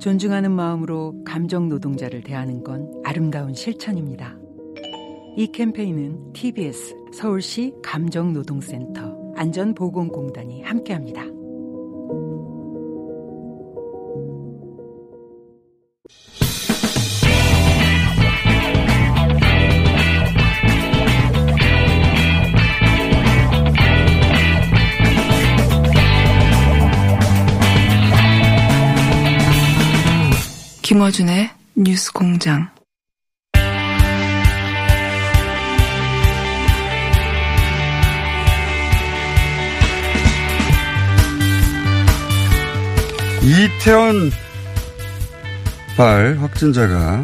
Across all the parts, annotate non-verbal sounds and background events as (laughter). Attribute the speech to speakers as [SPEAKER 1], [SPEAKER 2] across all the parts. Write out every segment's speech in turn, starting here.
[SPEAKER 1] 존중하는 마음으로 감정 노동자를 대하는 건 아름다운 실천입니다. 이 캠페인은 TBS 서울시 감정노동센터 안전보건공단이 함께합니다.
[SPEAKER 2] 김어준의 뉴스 공장.
[SPEAKER 3] 이태원 발 확진자가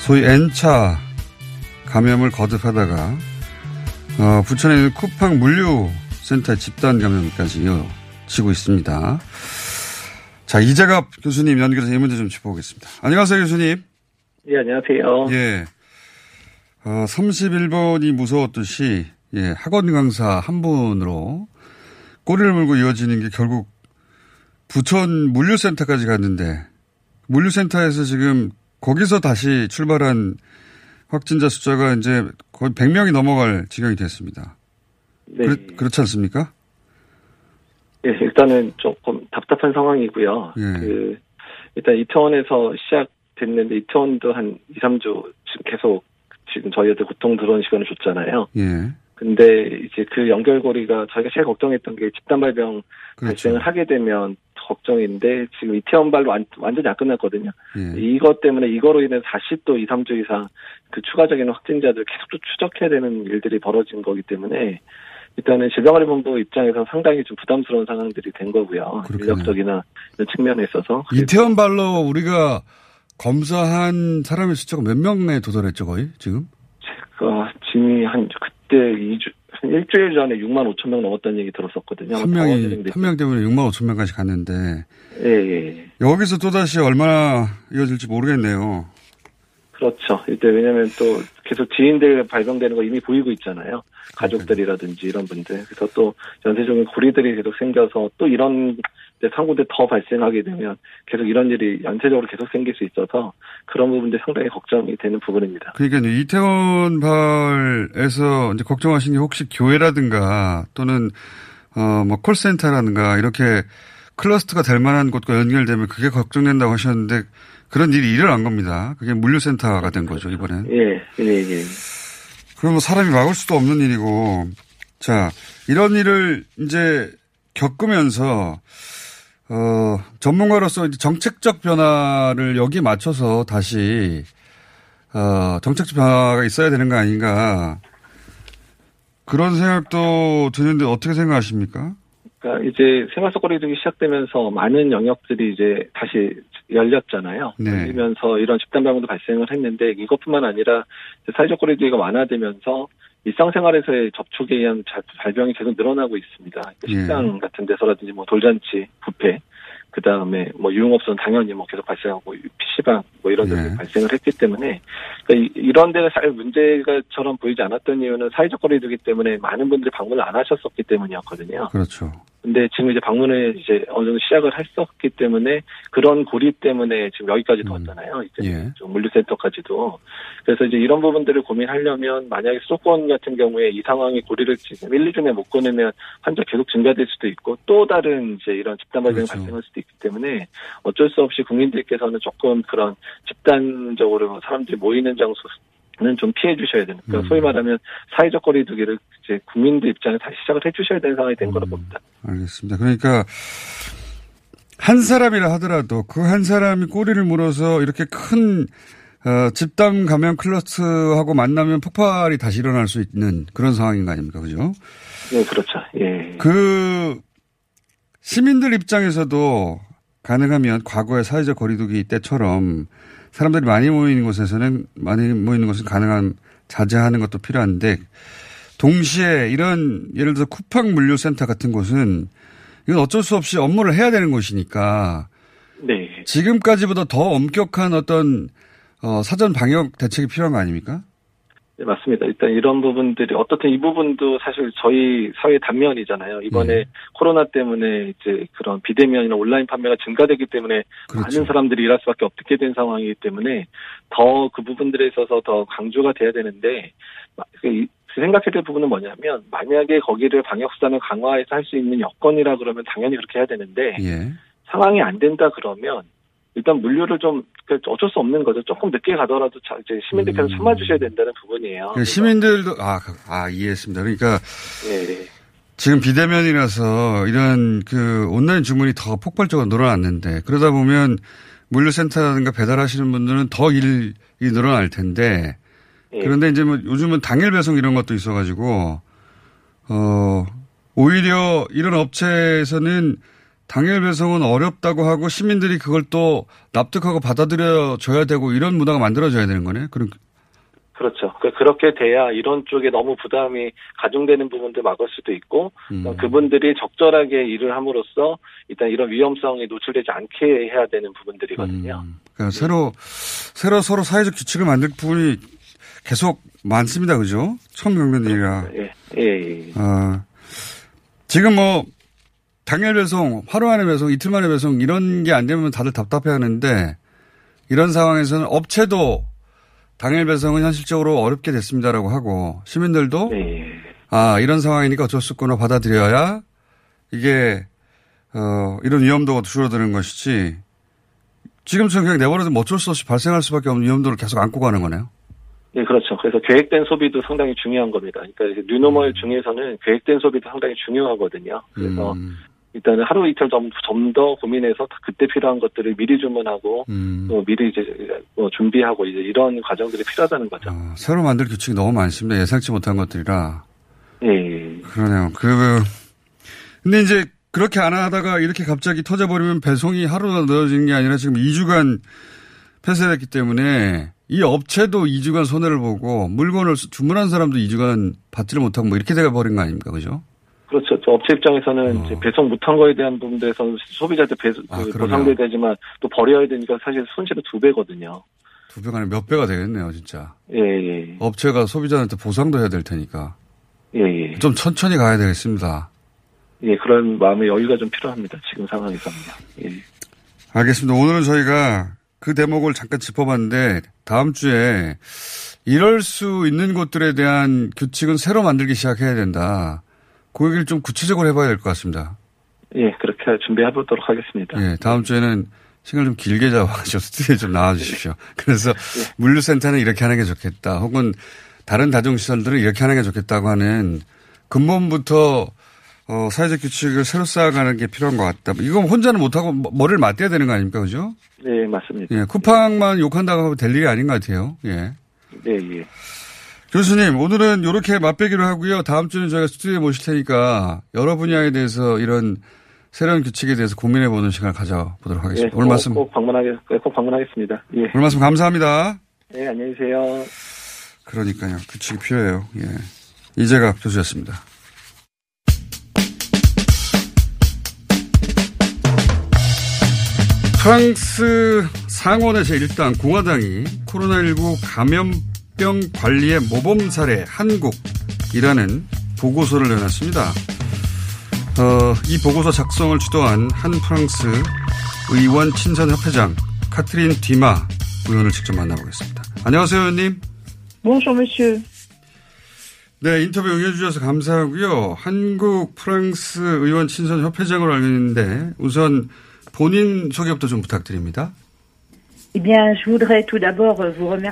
[SPEAKER 3] 소위 N차 감염을 거듭하다가 어, 부천에 있는 쿠팡 물류센터 집단 감염까지 이어지고 있습니다. 자, 이재갑 교수님 연결해서 이 문제 좀 짚어보겠습니다. 안녕하세요, 교수님.
[SPEAKER 4] 예, 안녕하세요.
[SPEAKER 3] 예. 어, 31번이 무서웠듯이, 예, 학원 강사 한 분으로 꼬리를 물고 이어지는 게 결국 부천 물류센터까지 갔는데, 물류센터에서 지금 거기서 다시 출발한 확진자 숫자가 이제 거의 100명이 넘어갈 지경이 됐습니다.
[SPEAKER 4] 네.
[SPEAKER 3] 그렇, 그렇지 않습니까?
[SPEAKER 4] 예, 일단은 조금 답답한 상황이고요.
[SPEAKER 3] 예.
[SPEAKER 4] 그, 일단 이태원에서 시작됐는데 이태원도 한 2, 3주 지금 계속 지금 저희한테 고통 들어온 시간을 줬잖아요.
[SPEAKER 3] 예.
[SPEAKER 4] 근데 이제 그 연결고리가 저희가 제일 걱정했던 게 집단 발병
[SPEAKER 3] 그렇죠.
[SPEAKER 4] 발생을 하게 되면 걱정인데 지금 이태원 발로 완, 완전히 안 끝났거든요.
[SPEAKER 3] 예.
[SPEAKER 4] 이것 때문에 이거로 인해 다시 또 2, 3주 이상 그 추가적인 확진자들 계속 또 추적해야 되는 일들이 벌어진 거기 때문에 일단은 질병관리본부 입장에서 상당히 좀 부담스러운 상황들이 된 거고요.
[SPEAKER 3] 그렇군요.
[SPEAKER 4] 인력적이나 이런 측면에 있어서.
[SPEAKER 3] 이태원 발로 우리가 검사한 사람의 숫자가 몇 명에 도달했죠, 거의, 지금?
[SPEAKER 4] 제가 지금 한 그때 2주, 한 일주일 전에 6만 5천 명 넘었다는 얘기 들었었거든요.
[SPEAKER 3] 한 명이, 한 명 때문에 6만 5천 명까지 갔는데,
[SPEAKER 4] 예, 예.
[SPEAKER 3] 여기서 또다시 얼마나 이어질지 모르겠네요.
[SPEAKER 4] 그렇죠. 이때 왜냐면 또 계속 지인들 발병되는 거 이미 보이고 있잖아요. 가족들이라든지 이런 분들. 그래서 또 연쇄적인 고리들이 계속 생겨서 또 이런 상고들 더 발생하게 되면 계속 이런 일이 연쇄적으로 계속 생길 수 있어서 그런 부분들 상당히 걱정이 되는 부분입니다.
[SPEAKER 3] 그러니까 이태원 발에서 이제 걱정하신 게 혹시 교회라든가 또는, 어, 뭐 콜센터라든가 이렇게 클러스터가 될 만한 곳과 연결되면 그게 걱정된다고 하셨는데 그런 일이 일어난 겁니다. 그게 물류센터가 된 거죠, 이번엔.
[SPEAKER 4] 예, 예, 예.
[SPEAKER 3] 그럼 뭐 사람이 막을 수도 없는 일이고, 자, 이런 일을 이제 겪으면서, 어, 전문가로서 이제 정책적 변화를 여기에 맞춰서 다시, 어, 정책적 변화가 있어야 되는 거 아닌가. 그런 생각도 드는데 어떻게 생각하십니까?
[SPEAKER 4] 그러니까 이제 생활 속 거리두기 시작되면서 많은 영역들이 이제 다시 열렸잖아요.
[SPEAKER 3] 네.
[SPEAKER 4] 열리면서 이런 집단 발병도 발생을 했는데 이것뿐만 아니라 사회적 거리두기가 완화되면서 일상생활에서의 접촉에 의한 자- 발병이 계속 늘어나고 있습니다.
[SPEAKER 3] 예.
[SPEAKER 4] 식당 같은 데서라든지 뭐 돌잔치, 뷔페, 그 다음에 뭐 유흥업소는 당연히 뭐 계속 발생하고 PC방 뭐 이런 데서
[SPEAKER 3] 네.
[SPEAKER 4] 발생을 했기 때문에 그러니까 이- 이런 데가 살 문제가처럼 보이지 않았던 이유는 사회적 거리두기 때문에 많은 분들이 방문을 안 하셨었기 때문이었거든요.
[SPEAKER 3] 그렇죠.
[SPEAKER 4] 근데 지금 이제 방문을 이제 어느 정도 시작을 했었기 때문에 그런 고리 때문에 지금 여기까지 도
[SPEAKER 3] 음.
[SPEAKER 4] 왔잖아요. 이제
[SPEAKER 3] 예.
[SPEAKER 4] 좀 물류센터까지도. 그래서 이제 이런 부분들을 고민하려면 만약에 수도권 같은 경우에 이 상황이 고리를 지금 1, 2주에 못 끊으면 환자 계속 증가될 수도 있고 또 다른 이제 이런 집단 발병이
[SPEAKER 3] 그렇죠.
[SPEAKER 4] 발생할 수도 있기 때문에 어쩔 수 없이 국민들께서는 조금 그런 집단적으로 사람들이 모이는 장소는 좀 피해 주셔야 되는. 그러니까
[SPEAKER 3] 음.
[SPEAKER 4] 소위 말하면 사회적 거리두기를 이제 국민들 입장에 다시 시작을 해 주셔야 되는 상황이 된
[SPEAKER 3] 음.
[SPEAKER 4] 거라 봅니다.
[SPEAKER 3] 알겠습니다. 그러니까 한 사람이라 하더라도 그 한 사람이 꼬리를 물어서 이렇게 큰 어, 집단 감염 클러스터하고 만나면 폭발이 다시 일어날 수 있는 그런 상황인 거 아닙니까? 그죠?
[SPEAKER 4] 네, 그렇죠. 예.
[SPEAKER 3] 그 시민들 입장에서도 가능하면 과거의 사회적 거리두기 때처럼 사람들이 많이 모이는 곳에서는 많이 모이는 곳은 가능한 자제하는 것도 필요한데 동시에 이런 예를 들어 쿠팡 물류센터 같은 곳은 이건 어쩔 수 없이 업무를 해야 되는 곳이니까
[SPEAKER 4] 네.
[SPEAKER 3] 지금까지보다 더 엄격한 어떤 어, 사전 방역 대책이 필요한 거 아닙니까?
[SPEAKER 4] 네, 맞습니다. 일단 이런 부분들이 어떻든 이 부분도 사실 저희 사회 단면이잖아요. 이번에
[SPEAKER 3] 네.
[SPEAKER 4] 코로나 때문에 이제 그런 비대면이나 온라인 판매가 증가되기 때문에
[SPEAKER 3] 그렇죠.
[SPEAKER 4] 많은 사람들이 일할 수밖에 없게 된 상황이기 때문에 더 그 부분들에 있어서 더 강조가 돼야 되는데 그 생각해야 될 부분은 뭐냐면 만약에 거기를 방역 수단을 강화해서 할 수 있는 여건이라 그러면 당연히 그렇게 해야 되는데
[SPEAKER 3] 예.
[SPEAKER 4] 상황이 안 된다 그러면 일단 물류를 좀그 어쩔 수 없는 거죠. 조금 늦게 가더라도 자- 이제 시민들께서
[SPEAKER 3] 음.
[SPEAKER 4] 참아주셔야 된다는 부분이에요.
[SPEAKER 3] 그 시민들도 아, 그- 아 이해했습니다. 그러니까
[SPEAKER 4] 예, 예.
[SPEAKER 3] 지금 비대면이라서 이런 그 온라인 주문이 더 폭발적으로 늘어났는데 그러다 보면 물류센터라든가 배달하시는 분들은 더 일이 늘어날 텐데
[SPEAKER 4] 예.
[SPEAKER 3] 그런데 이제 뭐 요즘은 당일 배송 이런 것도 있어가지고 어 오히려 이런 업체에서는 당일 배송은 어렵다고 하고 시민들이 그걸 또 납득하고 받아들여 줘야 되고 이런 문화가 만들어져야 되는 거네. 그럼
[SPEAKER 4] 그렇죠. 그- 그렇게 돼야 이런 쪽에 너무 부담이 가중되는 부분들 막을 수도 있고
[SPEAKER 3] 음.
[SPEAKER 4] 그분들이 적절하게 일을 함으로써 일단 이런 위험성에 노출되지 않게 해야 되는 부분들이거든요.
[SPEAKER 3] 음, 그러니까 새로 새로 서로 사회적 규칙을 만들 부분이 계속 많습니다, 그죠? 처음 겪는 일이라.
[SPEAKER 4] 예, 예, 예.
[SPEAKER 3] 어, 지금 뭐 당일 배송, 하루 만에 배송, 이틀 만에 배송 이런 게 안 되면 다들 답답해하는데 이런 상황에서는 업체도 당일 배송은 현실적으로 어렵게 됐습니다라고 하고 시민들도
[SPEAKER 4] 예.
[SPEAKER 3] 아 이런 상황이니까 어쩔 수 없구나 받아들여야 이게 어 이런 위험도가 줄어드는 것이지 지금처럼 그냥 내버려두면 어쩔 수 없이 발생할 수밖에 없는 위험도를 계속 안고 가는 거네요.
[SPEAKER 4] 예, 그렇죠. 그래서 계획된 소비도 상당히 중요한 겁니다. 그러니까 뉴노멀 중에서는 계획된 소비도 상당히 중요하거든요. 그래서
[SPEAKER 3] 음,
[SPEAKER 4] 일단은 하루 이틀 좀 더 고민해서 그때 필요한 것들을 미리 주문하고
[SPEAKER 3] 음.
[SPEAKER 4] 또 미리 이제 뭐 준비하고 이제 이런 과정들이 필요하다는 거죠.
[SPEAKER 3] 어, 새로 만들 규칙이 너무 많습니다. 예상치 못한 것들이라
[SPEAKER 4] 예, 예.
[SPEAKER 3] 그러네요. 그 근데 이제 그렇게 안 하다가 이렇게 갑자기 터져버리면 배송이 하루가 늦어지는 게 아니라 지금 2주간 폐쇄됐기 때문에 이 업체도 2주간 손해를 보고 물건을 주문한 사람도 2주간 받지를 못하고 뭐 이렇게 돼버린 거 아닙니까? 그죠?
[SPEAKER 4] 그렇죠. 또 업체 입장에서는
[SPEAKER 3] 어.
[SPEAKER 4] 배송 못한 거에 대한 부분에서 소비자한테 배,
[SPEAKER 3] 아,
[SPEAKER 4] 그. 보상돼야 되지만 또 버려야 되니까 사실 손실은 두 배거든요.
[SPEAKER 3] 두 배가 아니라 몇 배가 되겠네요, 진짜.
[SPEAKER 4] 예, 예.
[SPEAKER 3] 업체가 소비자한테 보상도 해야 될 테니까.
[SPEAKER 4] 예, 예.
[SPEAKER 3] 좀 천천히 가야 되겠습니다.
[SPEAKER 4] 예, 그런 마음의 여유가 좀 필요합니다. 지금 상황에서는요. 예.
[SPEAKER 3] 알겠습니다. 오늘은 저희가 그 대목을 잠깐 짚어봤는데 다음 주에 이럴 수 있는 곳들에 대한 규칙은 새로 만들기 시작해야 된다. 그 얘기를 좀 구체적으로 해봐야 될 것 같습니다.
[SPEAKER 4] 예, 그렇게 준비해보도록 하겠습니다.
[SPEAKER 3] 예, 다음 주에는 시간을 좀 길게 잡아서 스튜디오에 좀 나와주십시오. (laughs) 그래서 물류센터는 이렇게 하는 게 좋겠다. 혹은 다른 다중시설들은 이렇게 하는 게 좋겠다고 하는 근본부터 어, 사회적 규칙을 새로 쌓아가는 게 필요한 것 같다. 이건 혼자는 못하고 머- 머리를 맞대야 되는 거 아닙니까? 그죠?
[SPEAKER 4] 예, 맞습니다.
[SPEAKER 3] 예, 쿠팡만 욕한다고 하면 될 일이 아닌 것 같아요. 예.
[SPEAKER 4] 예, 예.
[SPEAKER 3] 교수님, 오늘은 이렇게 맛배기로 하고요. 다음 주는 저희가 스튜디오에 모실 테니까 여러 분야에 대해서 이런 새로운 규칙에 대해서 고민해보는 시간을 가져보도록
[SPEAKER 4] 예,
[SPEAKER 3] 하겠습니다.
[SPEAKER 4] 꼭,
[SPEAKER 3] 오늘 말씀,
[SPEAKER 4] 꼭 방문하겠, 꼭 방문하겠습니다. 예.
[SPEAKER 3] 오늘 말씀 감사합니다.
[SPEAKER 4] 예, 안녕히 계세요.
[SPEAKER 3] 그러니까요. 규칙이 필요해요. 예. 이재갑 교수였습니다. 프랑스 상원의 제1당 공화당이 코로나19 감염 병 관리의 모범 사례 한국이라는 보고서를 내놨습니다. 어, 이 보고서 작성을 주도한 한 프랑스 의원 친선 협회장 카트린 디마 의원을 직접 만나보겠습니다. 안녕하세요, 의원님.
[SPEAKER 5] Bonjour, monsieur.
[SPEAKER 3] 네, 인터뷰 응해주셔서 감사하고요. 한국 프랑스 의원 친선 협회장으로 알고 있는데 우선 본인 소개부터 좀 부탁드립니다.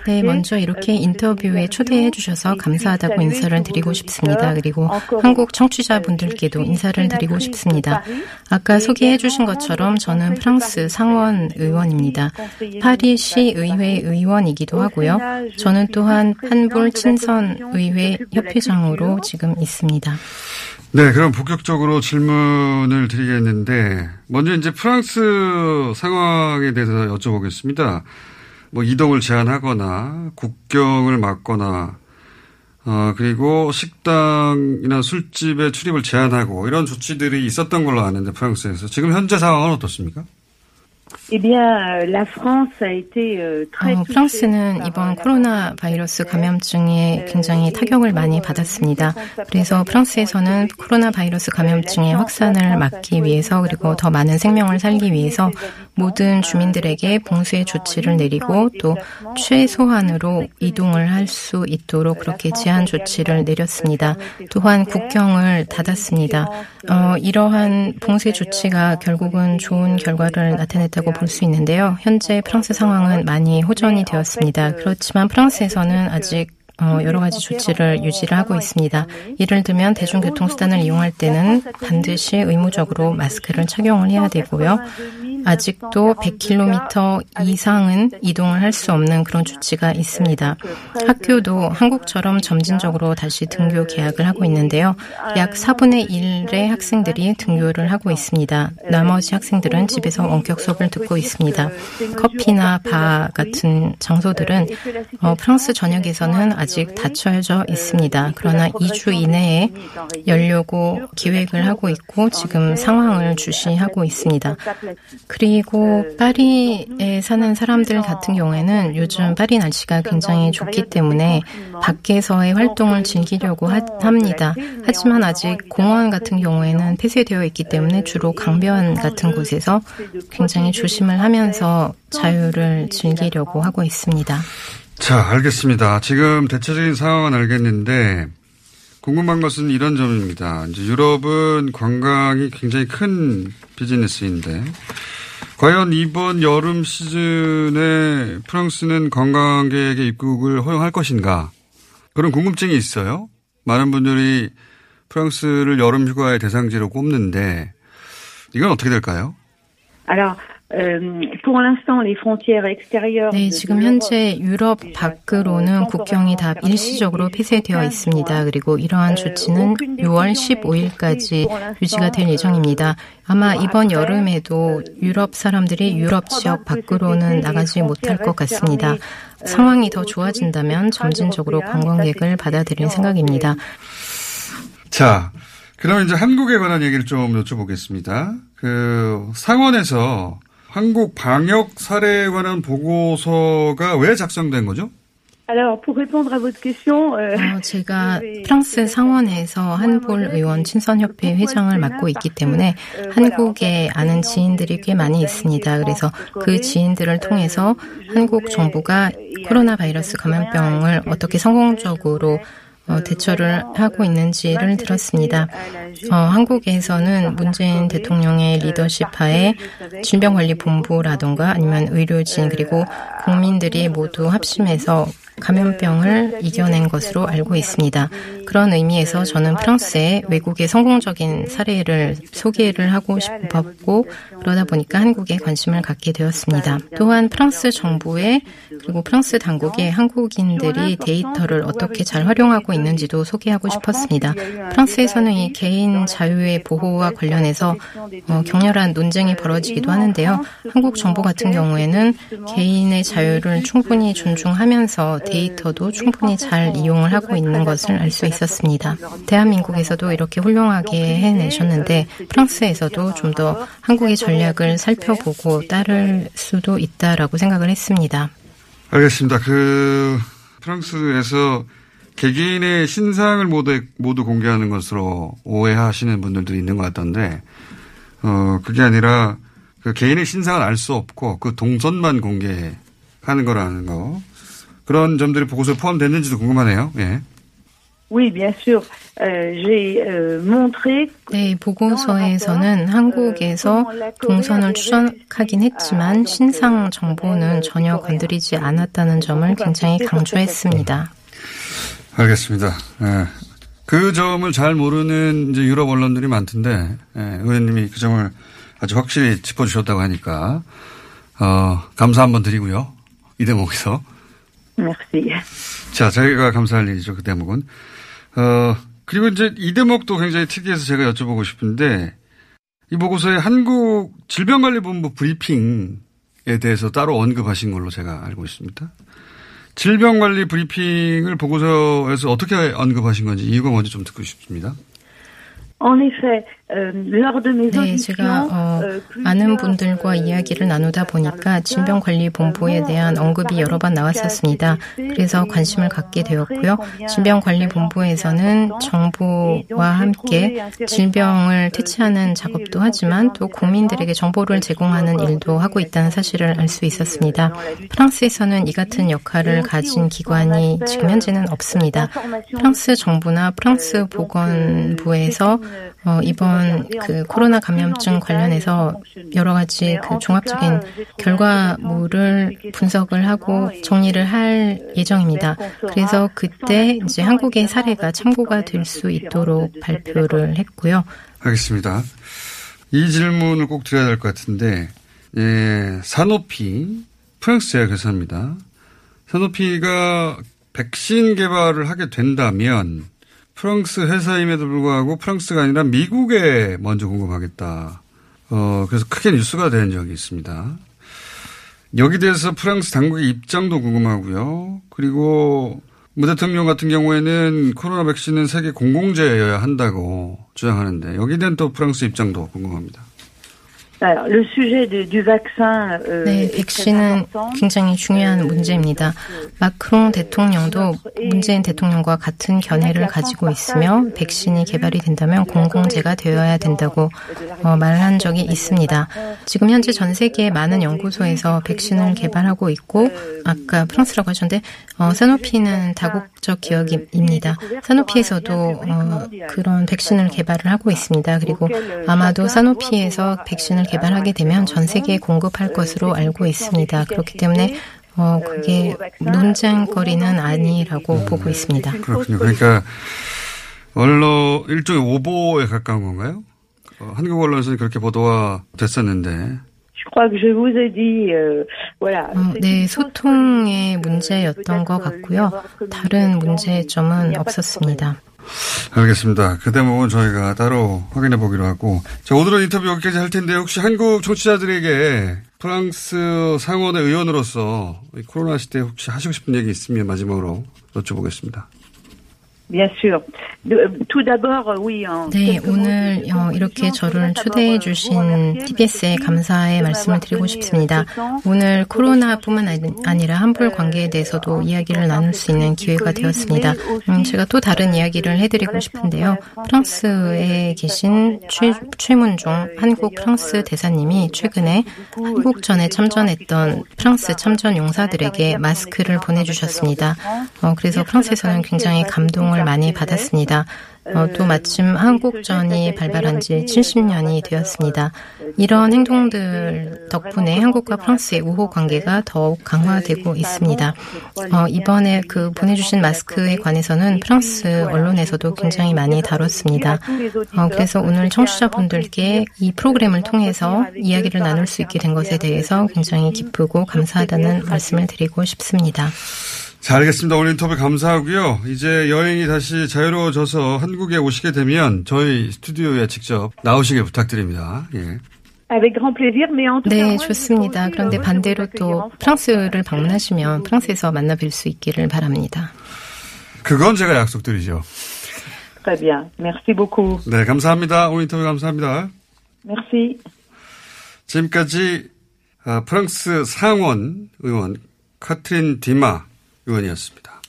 [SPEAKER 6] 네, 먼저 이렇게 인터뷰에 초대해 주셔서 감사하다고 인사를 드리고 싶습니다. 그리고 한국 청취자분들께도 인사를 드리고 싶습니다. 아까 소개해 주신 것처럼 저는 프랑스 상원 의원입니다. 파리시 의회 의원이기도 하고요. 저는 또한 한불 친선 의회 협회장으로 지금 있습니다.
[SPEAKER 3] 네, 그럼 본격적으로 질문을 드리겠는데 먼저 이제 프랑스 상황에 대해서 여쭤보겠습니다. 뭐 이동을 제한하거나 국경을 막거나 어, 그리고 식당이나 술집의 출입을 제한하고 이런 조치들이 있었던 걸로 아는데 프랑스에서 지금 현재 상황은 어떻습니까?
[SPEAKER 5] Eh euh,
[SPEAKER 6] 어, 프랑스는 이번 코로나 바이러스 감염증에 굉장히 타격을 많이 받았습니다. 그래서 프랑스에서는 코로나 바이러스 감염증의 확산을 막기 위해서 그리고 더 많은 생명을 살기 위해서 모든 주민들에게 봉쇄 조치를 내리고 또 최소한으로 이동을 할 수 있도록 그렇게 제한 조치를 내렸습니다. 또한 국경을 닫았습니다. 어, 이러한 봉쇄 조치가 결국은 좋은 결과를 나타냈다 고 볼 수 있는데요. 현재 프랑스 상황은 많이 호전이 되었습니다. 그렇지만 프랑스에서는 아직 어, 여러 가지 조치를 유지를 하고 있습니다. 예를 들면 대중교통수단을 이용할 때는 반드시 의무적으로 마스크를 착용을 해야 되고요. 아직도 100km 이상은 이동을 할 수 없는 그런 조치가 있습니다. 학교도 한국처럼 점진적으로 다시 등교 개학을 하고 있는데요. 약 4분의 1의 학생들이 등교를 하고 있습니다. 나머지 학생들은 집에서 원격 수업을 듣고 있습니다. 커피나 바 같은 장소들은 어, 프랑스 전역에서는 아직 닫혀져 있습니다. 그러나 2주 이내에 열려고 기획을 하고 있고 지금 상황을 주시하고 있습니다. 그리고 파리에 사는 사람들 같은 경우에는 요즘 파리 날씨가 굉장히 좋기 때문에 밖에서의 활동을 즐기려고 하, 합니다. 하지만 아직 공원 같은 경우에는 폐쇄되어 있기 때문에 주로 강변 같은 곳에서 굉장히 조심을 하면서 자유를 즐기려고 하고 있습니다.
[SPEAKER 3] 자, 알겠습니다. 지금 대체적인 상황은 알겠는데 궁금한 것은 이런 점입니다. 이제 유럽은 관광이 굉장히 큰 비즈니스인데 과연 이번 여름 시즌에 프랑스는 관광객의 입국을 허용할 것인가? 그런 궁금증이 있어요. 많은 분들이 프랑스를 여름 휴가의 대상지로 꼽는데 이건 어떻게 될까요?
[SPEAKER 5] Euh,
[SPEAKER 6] 네, 지금 현재 유럽 밖으로는 국경이 다 일시적으로 폐쇄되어 있습니다. 그리고 이러한 조치는 6월 15일까지 유지가 될 예정입니다. 아마 이번 여름에도 유럽 사람들이 유럽 지역 밖으로는 나가지 못할 것 같습니다. 상황이 더 좋아진다면 점진적으로 관광객을 받아들일 생각입니다.
[SPEAKER 3] 자, 그럼 이제 한국에 관한 얘기를 좀 여쭤보겠습니다. 그 상원에서 한국 방역 사례에 관한 보고서가 왜 작성된 거죠?
[SPEAKER 6] Euh, 어, 제가 (laughs) 프랑스 상원에서 한볼 의원 친선협회 회장을 맡고 있기 때문에
[SPEAKER 5] euh,
[SPEAKER 6] 한국에 아는 지인들이 꽤 많이 있습니다. 그래서 그 지인들을 통해서 한국 정부가 코로나 바이러스 감염병을 어떻게 성공적으로 어, 대처를 하고 있는지를 들었습니다. 어, 한국에서는 문재인 대통령의 리더십 하에 질병관리본부라던가 아니면 의료진 그리고 국민들이 모두 합심해서 감염병을 이겨낸 것으로 알고 있습니다. 그런 의미에서 저는 프랑스의 외국의 성공적인 사례를 소개를 하고 싶었고 그러다 보니까 한국에 관심을 갖게 되었습니다. 또한 프랑스 정부의 그리고 프랑스 당국의 한국인들이 데이터를 어떻게 잘 활용하고 있는지도 소개하고 싶었습니다. 프랑스에서는 이 개인 자유의 보호와 관련해서 어, 격렬한 논쟁이 벌어지기도 하는데요. 한국 정부 같은 경우에는 개인의 자유를 충분히 존중하면서 데이터도 충분히 잘 이용을 하고 있는 것을 알 수 있었습니다. 대한민국에서도 이렇게 훌륭하게 해내셨는데 프랑스에서도 좀 더 한국의 전략을 살펴보고 따를 수도 있다라고 생각을 했습니다.
[SPEAKER 3] 알겠습니다. 그 프랑스에서 개개인의 신상을 모두, 모두 공개하는 것으로 오해하시는 분들도 있는 것 같던데, 어, 그게 아니라 그 개인의 신상을 알 수 없고 그 동선만 공개하는 거라는 거. 그런 점들이 보고서에 포함됐는지도 궁금하네요. 예.
[SPEAKER 5] Euh,
[SPEAKER 6] euh, 네, 보고서에서는 한국에서 동선을 추적하긴 했지만 신상 정보는 전혀 건드리지 않았다는 점을 굉장히 강조했습니다.
[SPEAKER 3] 알겠습니다. 네. 그 점을 잘 모르는 이제 유럽 언론들이 많던데 예, 의원님이 그 점을 아주 확실히 짚어주셨다고 하니까 어, 감사 한번 드리고요. 이 대목에서.
[SPEAKER 5] Merci.
[SPEAKER 3] 자, 저희가 감사할 일이죠. 그 대목은. 어, 그리고 이제 이 대목도 굉장히 특이해서 제가 여쭤보고 싶은데 이 보고서에 한국 질병관리본부 브리핑에 대해서 따로 언급하신 걸로 제가 알고 있습니다. 질병관리 브리핑을 보고서에서 어떻게 언급하신 건지 이유가 뭔지 좀 듣고 싶습니다.
[SPEAKER 6] Euh, 네, 제가 어, euh, 많은 분들과 이야기를 나누다 보니까 질병관리본부에 대한 언급이 여러 번 나왔었습니다. 그래서 관심을 갖게 되었고요. 질병관리본부에서는 정부와 함께 질병을 퇴치하는 작업도 하지만 또 국민들에게 정보를 제공하는 일도 하고 있다는 사실을 알 수 있었습니다. 프랑스에서는 이 같은 역할을 가진 기관이 지금 현재는 없습니다. 프랑스 정부나 프랑스 보건부에서 어, 이번 그 코로나 감염증 관련해서 여러 가지 그 종합적인 결과물을 분석을 하고 정리를 할 예정입니다. 그래서 그때 이제 한국의 사례가 참고가 될 수 있도록 발표를 했고요.
[SPEAKER 3] 알겠습니다. 이 질문을 꼭 드려야 될 것 같은데, 예, 사노피, 프랑스 제약회사입니다. 사노피가 백신 개발을 하게 된다면 프랑스 회사임에도 불구하고 프랑스가 아니라 미국에 먼저 공급하겠다. 어, 그래서 크게 뉴스가 된 적이 있습니다. 여기 대해서 프랑스 당국의 입장도 궁금하고요. 그리고 무 대통령 같은 경우에는 코로나 백신은 세계 공공재여야 한다고 주장하는데 여기에 대한 또 프랑스 입장도 궁금합니다.
[SPEAKER 6] Euh, 네, 백신은 굉장히 중요한 문제입니다. 마크롱 대통령도 문재인 대통령과 같은 견해를 가지고 있으며 백신이 개발이 된다면 공공재가 되어야 된다고 어, 말한 적이 있습니다. 지금 현재 전 세계의 많은 연구소에서 백신을 개발하고 있고 아까 프랑스라고 하셨는데 어, 사노피는 다국적 기업입니다. 사노피에서도 어, 그런 백신을 개발을 하고 있습니다. 그리고 아마도 사노피에서 백신을 개발하게 되면 전 세계에 공급할 것으로 알고 있습니다. 그렇기 때문에 어, 그게 논쟁거리는 아니라고 음, 보고 있습니다.
[SPEAKER 3] 그렇군요. 그러니까 언론 일종의 오보에 가까운 건가요? 어, 한국 언론에서는 그렇게 보도가 됐었는데.
[SPEAKER 6] 어, 네, 소통의 문제였던 것 같고요. 다른 문제점은 없었습니다.
[SPEAKER 3] 알겠습니다. 그 대목은 저희가 따로 확인해 보기로 하고. 자, 오늘은 인터뷰 여기까지 할 텐데 혹시 한국 청취자들에게 프랑스 상원의 의원으로서 코로나 시대 혹시 하시고 싶은 얘기 있으면 마지막으로 여쭤보겠습니다.
[SPEAKER 6] Bien sûr. Tout d'abord, oui. 네, 오늘 어, 이렇게 저를 초대해 주신 TBS에 감사의 말씀을 드리고 싶습니다. 오늘 코로나뿐만 아니라 한불 관계에 대해서도 이야기를 나눌 수 있는 기회가 되었습니다. 음, 제가 또 다른 이야기를 해드리고 싶은데요. 프랑스에 계신 최, 최문종 한국 프랑스 대사님이 최근에 한국전에 참전했던 프랑스 참전 용사들에게 마스크를 보내주셨습니다. 어, 그래서 프랑스에서는 굉장히 감동을 사랑을 많이 받았습니다. 어, 또 마침 한국전이 발발한 지 70년이 되었습니다. 이런 행동들 덕분에 한국과 프랑스의 우호 관계가 더욱 강화되고 있습니다. 어, 이번에 그 보내주신 마스크에 관해서는 프랑스 언론에서도 굉장히 많이 다뤘습니다. 어, 그래서 오늘 청취자분들께 이 프로그램을 통해서 이야기를 나눌 수 있게 된 것에 대해서 굉장히 기쁘고 감사하다는 말씀을 드리고 싶습니다.
[SPEAKER 3] 자, 알겠습니다. 오늘 인터뷰 감사하고요. 이제 여행이 다시 자유로워져서 한국에 오시게 되면 저희 스튜디오에 직접 나오시길 부탁드립니다. 예.
[SPEAKER 6] 네, 좋습니다. 그런데 반대로 또 프랑스를 방문하시면 프랑스에서 만나 뵐 수 있기를 바랍니다.
[SPEAKER 3] 그건 제가 약속드리죠. 네, 감사합니다. 오늘 인터뷰 감사합니다.
[SPEAKER 5] Merci.
[SPEAKER 3] 지금까지 아, 프랑스 상원 의원 카트린 디마 의원이었습니다.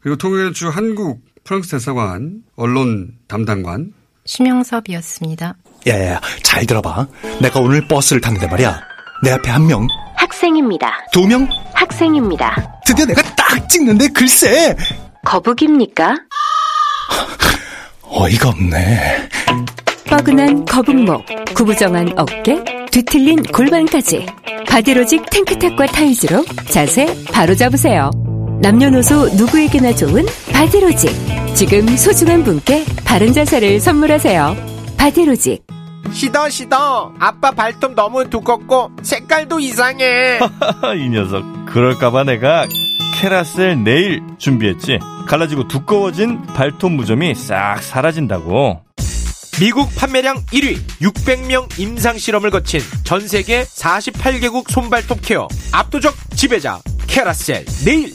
[SPEAKER 3] 그리고 통일주 한국 프랑스 대사관 언론 담당관
[SPEAKER 6] 심영섭이었습니다.
[SPEAKER 7] 야야야, 잘 들어봐. 내가 오늘 버스를 탔는데 말이야. 내 앞에 한 명.
[SPEAKER 8] 학생입니다.
[SPEAKER 7] 두 명?
[SPEAKER 8] 학생입니다.
[SPEAKER 7] 드디어 내가 딱 찍는데 글쎄.
[SPEAKER 8] 거북입니까? (laughs)
[SPEAKER 7] 어이가 없네.
[SPEAKER 9] 뻐근한 거북목, 구부정한 어깨, 뒤틀린 골반까지 바디로직 탱크탑과 타이즈로 자세 바로 잡으세요. 남녀노소 누구에게나 좋은 바디로직. 지금 소중한 분께 바른 자세를 선물하세요. 바디로직.
[SPEAKER 10] 시더 시더 아빠 발톱 너무 두껍고 색깔도 이상해 (laughs)
[SPEAKER 11] 이 녀석 그럴까봐 내가 캐라셀 네일 준비했지 갈라지고 두꺼워진 발톱 무좀이 싹 사라진다고
[SPEAKER 10] 미국 판매량 1위, 600명 임상실험을 거친 전 세계 48개국 손발톱 케어 압도적 지배자 캐라셀 네일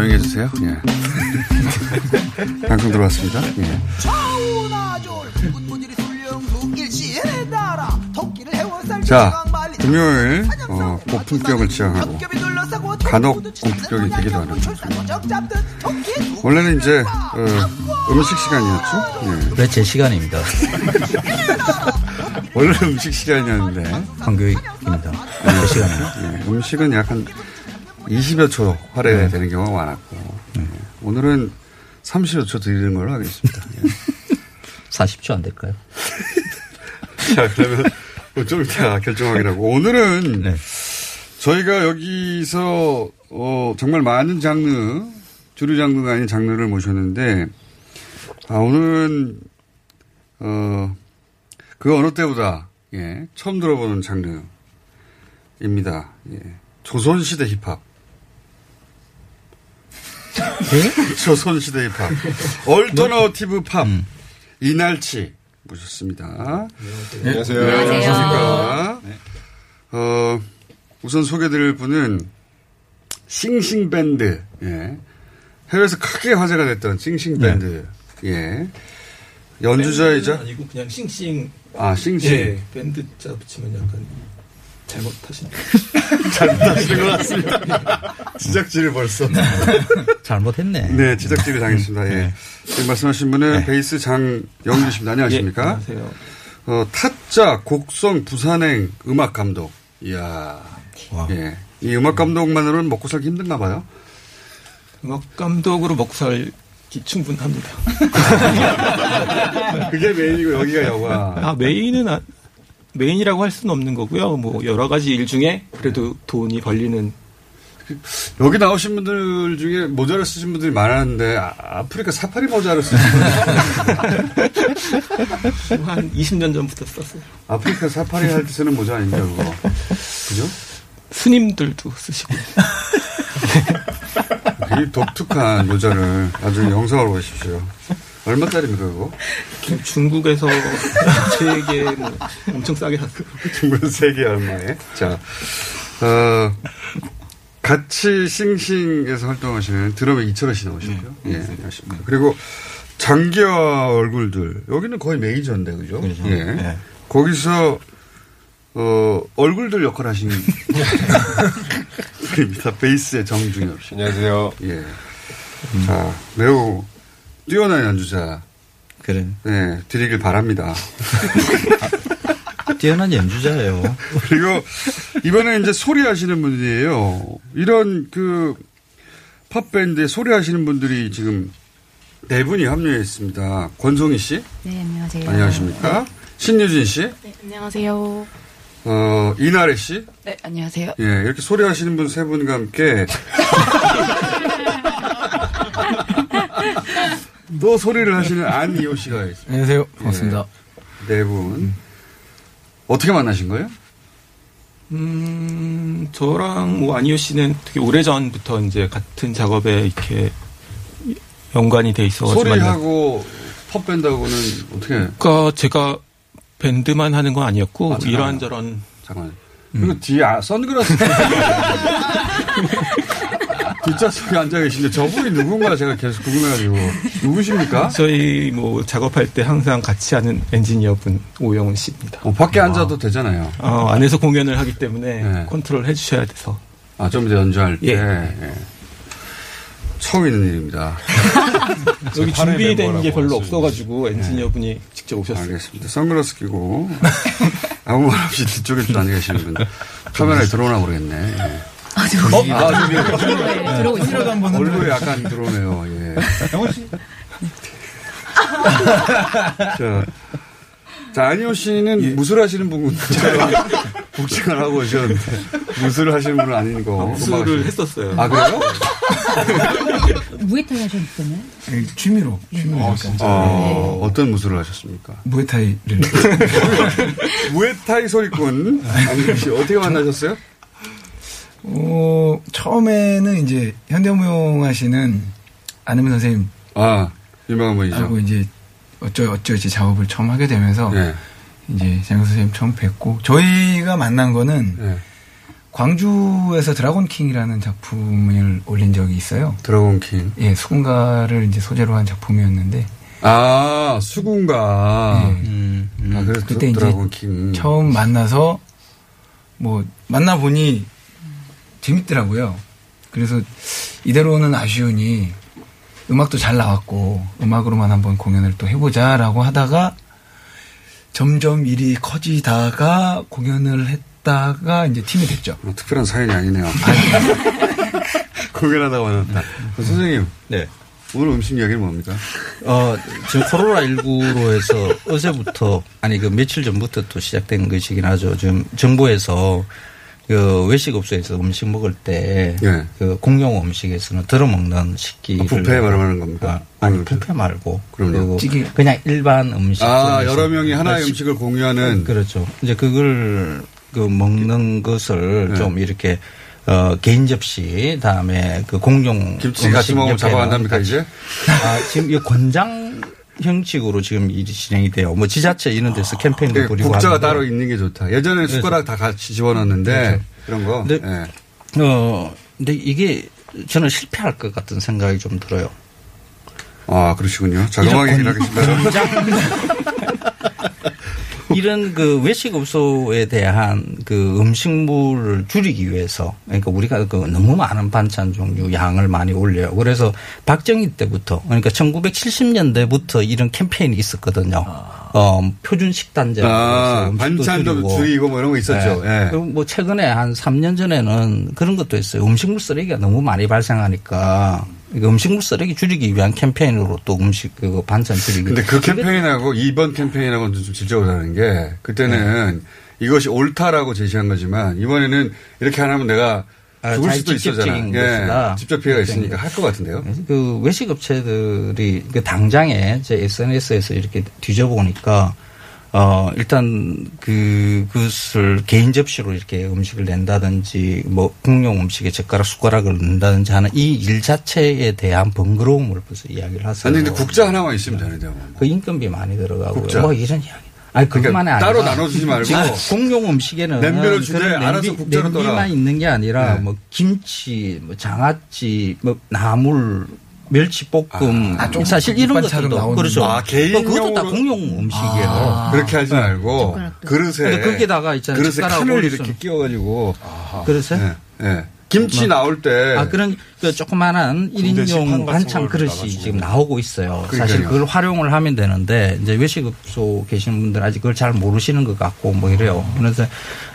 [SPEAKER 3] 조용히 해주세요. 예. 방송 들어왔습니다. 예. 자, 금요일 어, 고품격을 지향하고 간혹 고품격이 되기도 하는. 원래는 이제 어, 음식 시간이었죠. 예.
[SPEAKER 12] 네, 제 시간입니다. (laughs)
[SPEAKER 3] 원래 음식 시간이었는데
[SPEAKER 12] 황교익입니다. 제 시간이요.
[SPEAKER 3] 예, 음식은 약간 20여 초 할애되는 경우가 많았고 예. 오늘은 30여 초 드리는 걸로 하겠습니다. 예. (laughs)
[SPEAKER 12] 40초 안 될까요? (laughs)
[SPEAKER 3] 자, 그러면 좀 이따 결정하기라고. 오늘은
[SPEAKER 12] 네.
[SPEAKER 3] 저희가 여기서 어, 정말 많은 장르, 주류 장르가 아닌 장르를 모셨는데, 아, 오늘은, 어, 그 어느 때보다, 예, 처음 들어보는 장르입니다. 예. 조선시대 힙합. (laughs) 조선시대 힙합. alternative pop. 이날치 모셨습니다.
[SPEAKER 13] 안녕하세요.
[SPEAKER 3] 안녕하십니까. 어, 우선 소개드릴 분은 씽씽밴드. 예. 해외에서 크게 화제가 됐던 씽씽밴드. 예. 연주자이자.
[SPEAKER 14] 아니고 그냥 싱싱.
[SPEAKER 3] 아, 싱싱.
[SPEAKER 14] 예, 밴드 자 붙이면 약간 잘못하신. (laughs)
[SPEAKER 3] 잘못하신 것 같습니다. (laughs) 지적질을 벌써.
[SPEAKER 12] 잘못했네.
[SPEAKER 3] 네, 지적질을 당했습니다. 예. 지금 말씀하신 분은 베이스 장영주 씨입니다. 안녕하십니까?
[SPEAKER 14] 예, 안녕하세요.
[SPEAKER 3] 어, 타짜, 곡성, 부산행, 음악 감독. 이야. 예. 이 음악 감독만으로는 먹고 살기 힘든가 봐요.
[SPEAKER 14] 음악 감독으로 먹고 살기 충분합니다. (laughs)
[SPEAKER 3] 그게 메인이고 여기가 여가.
[SPEAKER 14] 아, 메인은 아, 메인이라고 할 수는 없는 거고요. 뭐 여러 가지 일 중에 그래도 돈이 벌리는
[SPEAKER 3] 여기 나오신 분들 중에 모자를 쓰신 분들이 많았는데 아프리카 사파리 모자를 쓰신 분들
[SPEAKER 14] 한 20년 전부터 썼어요.
[SPEAKER 3] 아프리카 사파리 할 때 쓰는 모자 아닌가 그거 그죠?
[SPEAKER 14] 스님들도 쓰시고 (laughs)
[SPEAKER 3] 되게 독특한 모자를 나중에 영상으로 보십시오. 얼마짜리입니까 그거?
[SPEAKER 14] 중국에서 (laughs) 세개 뭐 엄청 싸게 샀어요.
[SPEAKER 3] 중국에서 세개 얼마에? 자, 어, 같이 싱싱에서 활동하시는 드럼의 이철호 씨 나오셨고요. 예, 안녕하십니까. 그리고 장기화 얼굴들 여기는 거의 메이저인데 그죠?
[SPEAKER 12] 그렇죠.
[SPEAKER 3] 예.
[SPEAKER 12] 예.
[SPEAKER 3] 거기서 어, 얼굴들 역할 하신 (laughs) 분입니다. 베이스의 정중엽 씨.
[SPEAKER 13] 안녕하세요.
[SPEAKER 3] 예. 자, 매우 뛰어난 연주자.
[SPEAKER 12] 그래.
[SPEAKER 3] 네, 드리길 바랍니다. (laughs)
[SPEAKER 12] 뛰어난 연주자예요.
[SPEAKER 3] 그리고 이번에 이제 소리 하시는 분들이에요. 이런 그 팝밴드에 소리 하시는 분들이 지금 네 분이 합류했습니다. 권송희 씨.
[SPEAKER 15] 네, 안녕하세요.
[SPEAKER 3] 안녕하십니까. 신유진 씨.
[SPEAKER 15] 네, 안녕하세요.
[SPEAKER 3] 어, 이나래 씨.
[SPEAKER 15] 네, 안녕하세요.
[SPEAKER 3] 예, 이렇게 소리 하시는 분 세 분과 함께 (laughs) 또 소리를 하시는 안이호 씨가 있습니다.
[SPEAKER 12] 안녕하세요. 반갑습니다.
[SPEAKER 3] 예, 네 분. 어떻게 만나신 거예요?
[SPEAKER 14] 음, 저랑 뭐 안희호 씨는 되게 오래 전부터 이제 같은 작업에 이렇게 연관이 돼 있어가지고.
[SPEAKER 3] 소리하고 팝밴드하고는 어떻게?
[SPEAKER 14] 그러니까 제가 밴드만 하는 건 아니었고
[SPEAKER 3] 아.
[SPEAKER 14] 이런저런
[SPEAKER 3] 잠깐만. 그리고 뒤에 아, 선글라스. (laughs) 뒷좌석에 앉아 계신데 저분이 누군가 제가 계속 궁금해가지고 누구십니까?
[SPEAKER 14] 저희 뭐 작업할 때 항상 같이 하는 엔지니어분 오영훈 씨입니다.
[SPEAKER 3] 어, 밖에 앉아도 되잖아요.
[SPEAKER 14] 어, 안에서 공연을 하기 때문에 컨트롤 해주셔야 돼서.
[SPEAKER 3] 아, 좀 이제 연주할 때.
[SPEAKER 14] 예.
[SPEAKER 3] 예. 처음 있는 일입니다. (laughs)
[SPEAKER 14] 여기 준비된 게 별로
[SPEAKER 3] 없어가지고
[SPEAKER 14] 없어가지고 엔지니어분이 직접 오셨어요.
[SPEAKER 3] 알겠습니다. 선글라스 끼고 (laughs) 아무 말 없이 뒤쪽에 좀 앉아 계시는 분. 카메라에 들어오나 모르겠네. 예.
[SPEAKER 13] 아,
[SPEAKER 3] 어? 아, 저기.
[SPEAKER 13] 네, 들어오고 있어요.
[SPEAKER 3] 얼굴에 약간 들어오네요. 예.
[SPEAKER 13] 영호 씨. (laughs)
[SPEAKER 3] 자, 자, 안희호 씨는 무술 하시는 분은 복싱을 하고 오셨는데, 무술을 하시는 분은 아닌 거.
[SPEAKER 14] 무술을 했었어요.
[SPEAKER 3] 아, 그래요?
[SPEAKER 13] 무에타이 하셨잖아요.
[SPEAKER 16] 네, 취미로. 취미로.
[SPEAKER 3] 어, 진짜. 어, 어떤 무술을 하셨습니까?
[SPEAKER 16] 무에타이를. (laughs)
[SPEAKER 3] 무에타이 소리꾼. 안희호 씨, 어떻게 만나셨어요?
[SPEAKER 16] 어, 처음에는 이제 현대무용 하시는 안혜민 선생님.
[SPEAKER 3] 아, 유명한 분이죠.
[SPEAKER 16] 하고 이제 어쩌, 어쩌 이제 작업을 처음 하게 되면서.
[SPEAKER 3] 네.
[SPEAKER 16] 이제 장혁 선생님 처음 뵙고. 저희가 만난 거는.
[SPEAKER 3] 네.
[SPEAKER 16] 광주에서 드라곤 킹이라는 작품을 올린 적이 있어요.
[SPEAKER 3] 드라곤 킹.
[SPEAKER 16] 예, 수군가를 이제 소재로 한 작품이었는데.
[SPEAKER 3] 아, 수군가.
[SPEAKER 16] 예.
[SPEAKER 3] 음, 아, 그래서
[SPEAKER 16] 그때 이제. 처음 만나서 뭐 만나 보니 재밌더라고요. 그래서 이대로는 아쉬우니 음악도 잘 나왔고 음악으로만 한번 공연을 또 해보자라고 하다가 점점 일이 커지다가 공연을 했다가 이제 팀이 됐죠.
[SPEAKER 3] 뭐 특별한 사연이 아니네요. (laughs) 공연하다가 만났다. 선생님.
[SPEAKER 12] 네.
[SPEAKER 3] 오늘 음식 이야기는 뭡니까?
[SPEAKER 12] 어, 지금 코로나19로 해서 어제부터, 아니, 그 며칠 전부터 또 시작된 것이긴 하죠. 지금 정부에서 그 외식 업소에서 음식 먹을 때,
[SPEAKER 3] 예.
[SPEAKER 12] 그 공용 음식에서는 들어 먹는 식기를.
[SPEAKER 3] 아, 뷔페 말하는 겁니까?
[SPEAKER 12] 아, 아니, 뷔페 말고.
[SPEAKER 3] 그럼요.
[SPEAKER 12] 그 그냥 일반 음식.
[SPEAKER 3] 아, 여러 명이 하나의
[SPEAKER 12] 식-
[SPEAKER 3] 음식을 공유하는.
[SPEAKER 12] 그렇죠. 이제 그걸 그 먹는 것을
[SPEAKER 3] 네.
[SPEAKER 12] 좀 이렇게 어, 개인 접시, 다음에 그 공용.
[SPEAKER 3] 김치 같이
[SPEAKER 12] 음식
[SPEAKER 3] 먹으면 잡아간답니까. 이제?
[SPEAKER 12] 아, 지금 이 권장 형식으로 지금 일이 진행이 돼요. 뭐 지자체 이런 데서 캠페인도
[SPEAKER 3] 그러니까
[SPEAKER 12] 부리고
[SPEAKER 3] 국자가
[SPEAKER 12] 하는데.
[SPEAKER 3] 따로 있는 게 좋다. 예전에 숟가락 다 같이 집어넣는데 그런 거.
[SPEAKER 12] 근데,
[SPEAKER 3] 예.
[SPEAKER 12] 어, 근데 이게 저는 실패할 것 같은 생각이 좀 들어요.
[SPEAKER 3] 아, 그러시군요. 자그마하게 일하겠습니다. (laughs)
[SPEAKER 12] 이런 그 외식 업소에 대한 그 음식물을 줄이기 위해서 그러니까 우리가 그 너무 많은 반찬 종류 양을 많이 올려요. 그래서 박정희 때부터 그러니까 1970년대부터 이런 캠페인이 있었거든요. 어, 표준 식단제.
[SPEAKER 3] 아, 반찬도 줄이고 뭐 이런 거 있었죠. 예.
[SPEAKER 12] 그리고 뭐 최근에 한 3년 전에는 그런 것도 있어요. 음식물 쓰레기가 너무 많이 발생하니까 음식물 쓰레기 줄이기 위한 캠페인으로 또 음식 그 반찬 줄이기.
[SPEAKER 3] 근데 그 캠페인하고 이번 캠페인하고는 좀 질적으로 다른 게 그때는 이것이 옳다라고 제시한 거지만 이번에는 이렇게 안 하면 내가
[SPEAKER 12] 아,
[SPEAKER 3] 죽을
[SPEAKER 12] 자기
[SPEAKER 3] 수도.
[SPEAKER 12] 직접적인
[SPEAKER 3] 예. 직접 피해가 있으니까 할 것 같은데요.
[SPEAKER 12] 그 외식업체들이 그 당장에 제 SNS에서 이렇게 뒤져보니까 어 일단 그 그것을 개인 접시로 이렇게 음식을 낸다든지 뭐 공용 음식에 젓가락 숟가락을 넣는다든지 하는 이 일 자체에 대한 번거로움을 벌써 이야기를 하세요.
[SPEAKER 3] 아니 근데 국자 하나만 있으면 되는데요.
[SPEAKER 12] 그 인건비 많이 들어가고
[SPEAKER 3] 국자.
[SPEAKER 12] 뭐 이런 이야기. 아니 그것만이
[SPEAKER 3] 그러니까
[SPEAKER 12] 아니라
[SPEAKER 3] 따로 나눠주지 말고
[SPEAKER 12] 공용 음식에는
[SPEAKER 3] 냄비를 주되
[SPEAKER 12] 그런
[SPEAKER 3] 알아서 국자로
[SPEAKER 12] 냄비만
[SPEAKER 3] 떠라.
[SPEAKER 12] 있는 게 아니라
[SPEAKER 3] 네.
[SPEAKER 12] 뭐 김치, 뭐 장아찌, 뭐 나물, 멸치볶음
[SPEAKER 16] 아, 좀
[SPEAKER 12] 사실 이런 것들도
[SPEAKER 16] 나오는
[SPEAKER 12] 그렇죠.
[SPEAKER 3] 아, 개인용으로-
[SPEAKER 12] 그것도 다 공용 음식이에요.
[SPEAKER 3] 아, 그렇게 하지 말고 그릇에
[SPEAKER 12] 근데 거기다가 있잖아요.
[SPEAKER 3] 그릇에
[SPEAKER 12] 올릴
[SPEAKER 3] 이렇게. 끼워가지고
[SPEAKER 12] 그릇에?
[SPEAKER 3] 네, 네. 김치
[SPEAKER 12] 뭐.
[SPEAKER 3] 나올 때
[SPEAKER 12] 아, 그런 그 조그마한
[SPEAKER 3] 군대 시판
[SPEAKER 12] 1인용
[SPEAKER 3] 같은
[SPEAKER 12] 반찬 그릇이
[SPEAKER 3] 나가지고.
[SPEAKER 12] 지금 나오고 있어요.
[SPEAKER 3] 그러니까요.
[SPEAKER 12] 사실 그걸 활용을 하면 되는데 이제 외식업소 계시는 분들 아직 그걸 잘 모르시는 것 같고 뭐 이래요. 그래서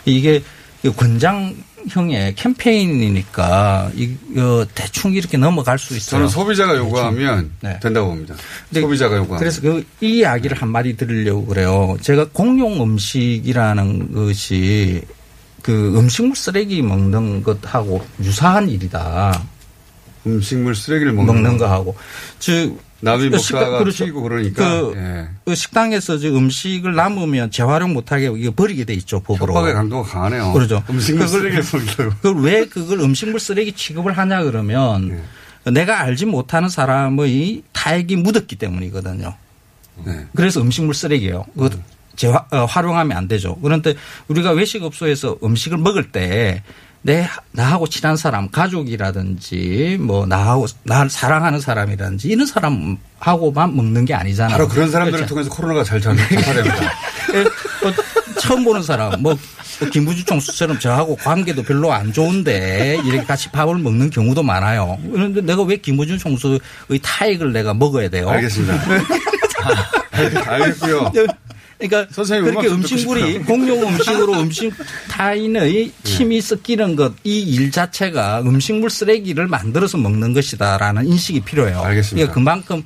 [SPEAKER 12] 이게 그 권장 형의 캠페인이니까 이거 대충 이렇게 넘어갈 수 있어요.
[SPEAKER 3] 저는 소비자가 요구하면
[SPEAKER 12] 네.
[SPEAKER 3] 된다고 봅니다. 소비자가 요구하면.
[SPEAKER 12] 그래서 그 이 이야기를 한 마디 드리려고 그래요. 제가 공용 음식이라는 것이 그 음식물 쓰레기 먹는 것하고 유사한 일이다.
[SPEAKER 3] 음식물 쓰레기를 먹는,
[SPEAKER 12] 거하고. 즉
[SPEAKER 3] 남이
[SPEAKER 12] 그
[SPEAKER 3] 먹다가. 튀고 그러니까.
[SPEAKER 12] 그,
[SPEAKER 3] 예.
[SPEAKER 12] 그 식당에서 지금 음식을 남으면 재활용 못하게 이거 버리게 돼 있죠 법으로.
[SPEAKER 3] 협박의 강도가 강하네요.
[SPEAKER 12] 그렇죠.
[SPEAKER 3] 음식물 쓰레기를 먹이려고.
[SPEAKER 12] 그걸 왜 그걸 음식물 쓰레기 취급을 하냐 그러면
[SPEAKER 3] 네.
[SPEAKER 12] 내가 알지 못하는 사람의 타액이 묻었기 때문이거든요.
[SPEAKER 3] 네.
[SPEAKER 12] 그래서 음식물 쓰레기예요. 그거 재화, 어, 활용하면 안 되죠. 그런데 우리가 외식업소에서 음식을 먹을 때 내 나하고 친한 사람, 가족이라든지 뭐 나하고 날 사랑하는 사람이라든지 이런 사람하고만 먹는 게 아니잖아요.
[SPEAKER 3] 바로 그런 사람들을
[SPEAKER 12] 그렇죠.
[SPEAKER 3] 통해서 코로나가 잘 전파됩니다.
[SPEAKER 12] 예, 뭐 처음 보는 사람, 뭐 김부주 총수처럼 저하고 관계도 별로 안 좋은데 이렇게 같이 밥을 먹는 경우도 많아요. 그런데 내가 왜 김부주 총수의 타액을 내가 먹어야 돼요?
[SPEAKER 3] 알겠습니다. (laughs) 알겠고요.
[SPEAKER 12] 그러니까
[SPEAKER 3] 선생님
[SPEAKER 12] 그렇게 음식물이. 공용 음식으로 음식 타인의 침이 섞이는 것 이 일 자체가 음식물 쓰레기를 만들어서 먹는 것이다라는 인식이 필요해요.
[SPEAKER 3] 알겠습니다.
[SPEAKER 12] 그러니까 그만큼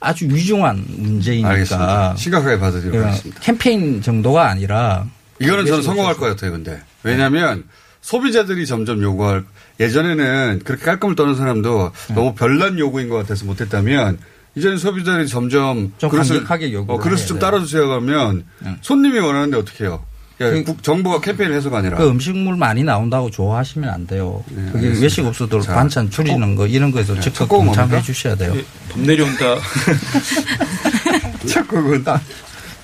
[SPEAKER 12] 아주 위중한 문제이니까
[SPEAKER 3] 알겠습니다. 심각하게 받아들이도록
[SPEAKER 12] 그러니까
[SPEAKER 3] 하겠습니다.
[SPEAKER 12] 캠페인 정도가 아니라
[SPEAKER 3] 이거는 저는 성공할 것 같아요, 근데. 왜냐하면 소비자들이 점점 요구할 예전에는 그렇게 깔끔을 떠는 사람도
[SPEAKER 12] 네.
[SPEAKER 3] 너무 별난 요구인 것 같아서 못했다면 이제는 소비자들이 점점
[SPEAKER 12] 좀 강력하게 요구를
[SPEAKER 3] 어, 그릇을
[SPEAKER 12] 해야
[SPEAKER 3] 좀. 따라주세요 하면 손님이 원하는데 어떻게 해요? 야, 국- 정부가 캠페인을 해서가 아니라
[SPEAKER 12] 그 음식물 많이 나온다고 좋아하시면 안 돼요. 그게
[SPEAKER 3] 네, 알겠습니다.
[SPEAKER 12] 외식 업소들
[SPEAKER 3] 자,
[SPEAKER 12] 반찬 줄이는 거 이런 거에서 적극
[SPEAKER 3] 첫 곡은
[SPEAKER 12] 동참해
[SPEAKER 3] 뭡니까?
[SPEAKER 12] 주셔야 돼요.
[SPEAKER 14] 예, 봄 내려온다. (laughs)
[SPEAKER 3] 첫 곡은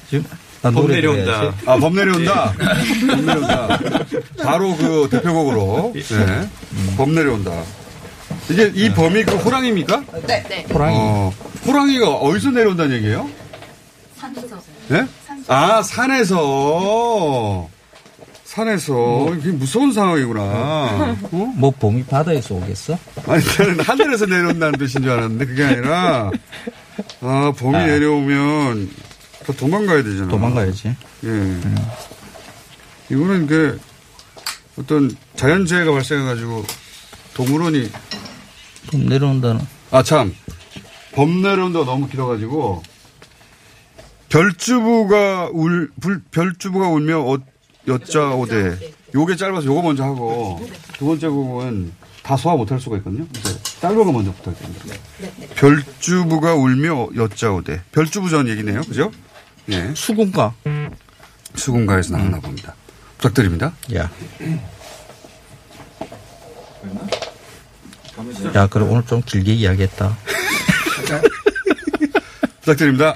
[SPEAKER 12] 지금 노래
[SPEAKER 14] 내려온다.
[SPEAKER 3] 아, 범 내려온다. 범 내려온다. 바로 그 대표곡으로. 네. 범 내려온다. 이게 이 범이 그 호랑이입니까?
[SPEAKER 15] 네. 네.
[SPEAKER 12] 호랑이.
[SPEAKER 3] 어, 호랑이가 어디서 내려온다는 얘기예요?
[SPEAKER 15] 산에서.
[SPEAKER 3] 네? 아, 산에서. 산에서. 이게 무서운 상황이구나. 어?
[SPEAKER 12] 뭐 봄이 바다에서 오겠어?
[SPEAKER 3] 아니, 나는 하늘에서 내려온다는 뜻인 줄 알았는데 그게 아니라, 아, 봄이
[SPEAKER 12] 아.
[SPEAKER 3] 내려오면 더 도망가야 되잖아.
[SPEAKER 12] 도망가야지.
[SPEAKER 3] 예. 이거는 그 어떤 자연재해가 발생해가지고 동물원이
[SPEAKER 12] 봄 내려온다는.
[SPEAKER 3] 아 참. 범 내려온다가 너무 길어가지고 별주부가 울 불, 별주부가 울며 어, 여자 오대 요게 짧아서 요거 먼저 하고 두 번째 곡은 다 소화 못할 수가 있거든요. 짧은 거 먼저 부탁드립니다. 별주부가 울며 여자 오대 별주부 전 얘기네요. 그죠? 예.
[SPEAKER 12] 수군가.
[SPEAKER 3] 수군가에서 나왔나 봅니다. 부탁드립니다.
[SPEAKER 12] 야. 야, 그래 오늘 좀 길게 이야기했다. (laughs)
[SPEAKER 3] 부탁드립니다.